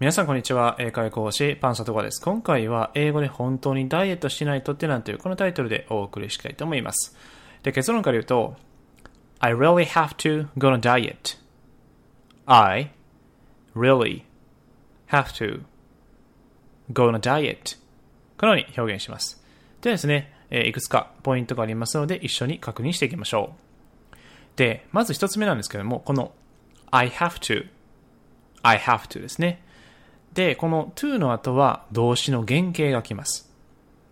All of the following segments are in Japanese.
皆さんこんにちは。英会講師、パンサトガです。今回は英語で本当にダイエットしないとってなんというこのタイトルでお送りしたいと思います。で、結論から言うと、I really have to go on a diet. I really have to go on a diet. このように表現します。でですね、えいくつかポイントがありますので一緒に確認していきましょう。で、まず一つ目なんですけども、この I have to I have to ですね。で、この to の後は動詞の原型が来ます。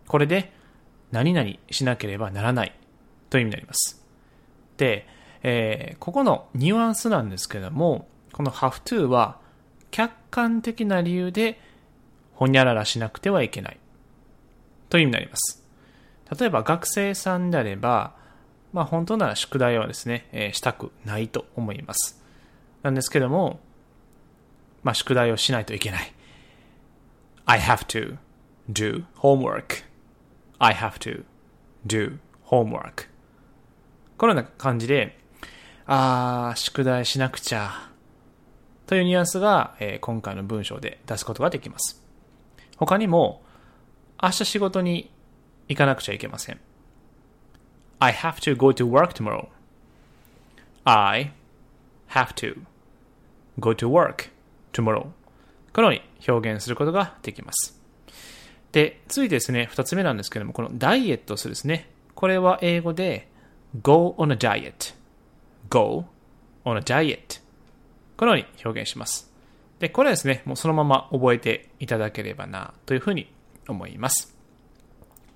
これで、何々しなければならないという意味になります。で、えー、ここのニュアンスなんですけども、この have to は客観的な理由でほにゃららしなくてはいけないという意味になります。例えば学生さんであれば、まあ本当なら宿題はですね、えー、したくないと思います。なんですけども、まあ、宿題をしないといけない。I have to do homework.I have to do homework. このような感じで、あー、宿題しなくちゃ。というニュアンスが、えー、今回の文章で出すことができます。他にも、明日仕事に行かなくちゃいけません。I have to go to work tomorrow.I have to go to work tomorrow このように表現することができます。で、続いですね、二つ目なんですけども、このダイエットするですね。これは英語で go on a diet go on a diet このように表現します。で、これはですね、もうそのまま覚えていただければな、というふうに思います。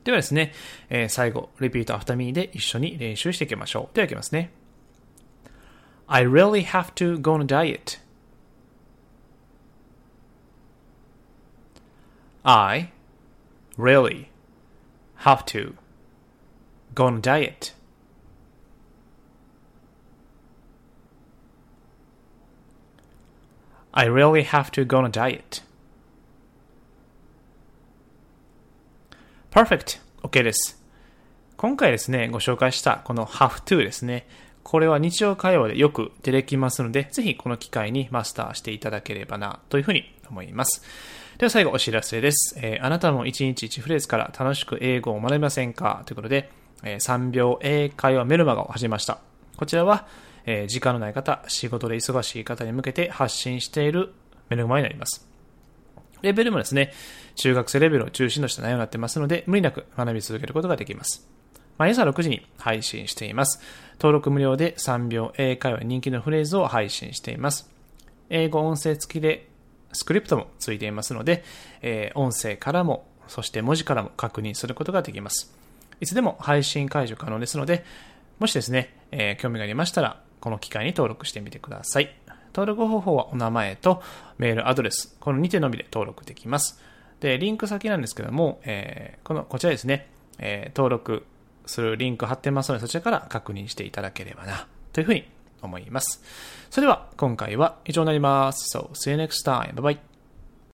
ではですね、えー、最後、repeat after me で一緒に練習していきましょう。ではいきますね。I really have to go on a diet. I really have to go on a diet. I really have to go on a diet. Perfect. OK です。今回ですね、ご紹介したこの have to ですね。これは日常会話でよく出てきますので、ぜひこの機会にマスターしていただければな、というふうに思います。では最後お知らせです。えー、あなたも1日1フレーズから楽しく英語を学びませんか？ということで、えー、3秒英会話メルマガを始めました。こちらは、えー、時間のない方、仕事で忙しい方に向けて発信しているメルマガになります。レベルもですね、中学生レベルを中心とした内容になってますので、無理なく学び続けることができます。毎朝6時に配信しています。登録無料で3秒英会話人気のフレーズを配信しています。英語音声付きでスクリプトもついていますので、えー、音声からも、そして文字からも確認することができます。いつでも配信解除可能ですので、もしですね、えー、興味がありましたら、この機会に登録してみてください。登録方法はお名前とメールアドレス、この2手のみで登録できます。で、リンク先なんですけども、えー、この、こちらですね、えー、登録するリンク貼ってますので、そちらから確認していただければな、というふうに思います。それでは、今回は以上になります。So, see you next time. Bye bye.